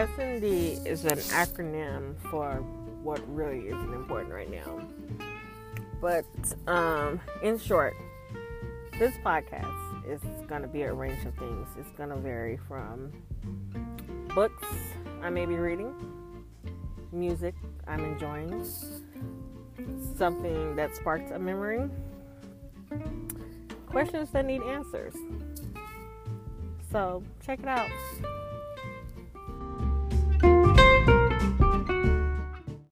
SND is an acronym for what really isn't important right now. But um, in short, this podcast is going to be a range of things. It's going to vary from books I may be reading, music I'm enjoying, something that sparks a memory, questions that need answers. So check it out.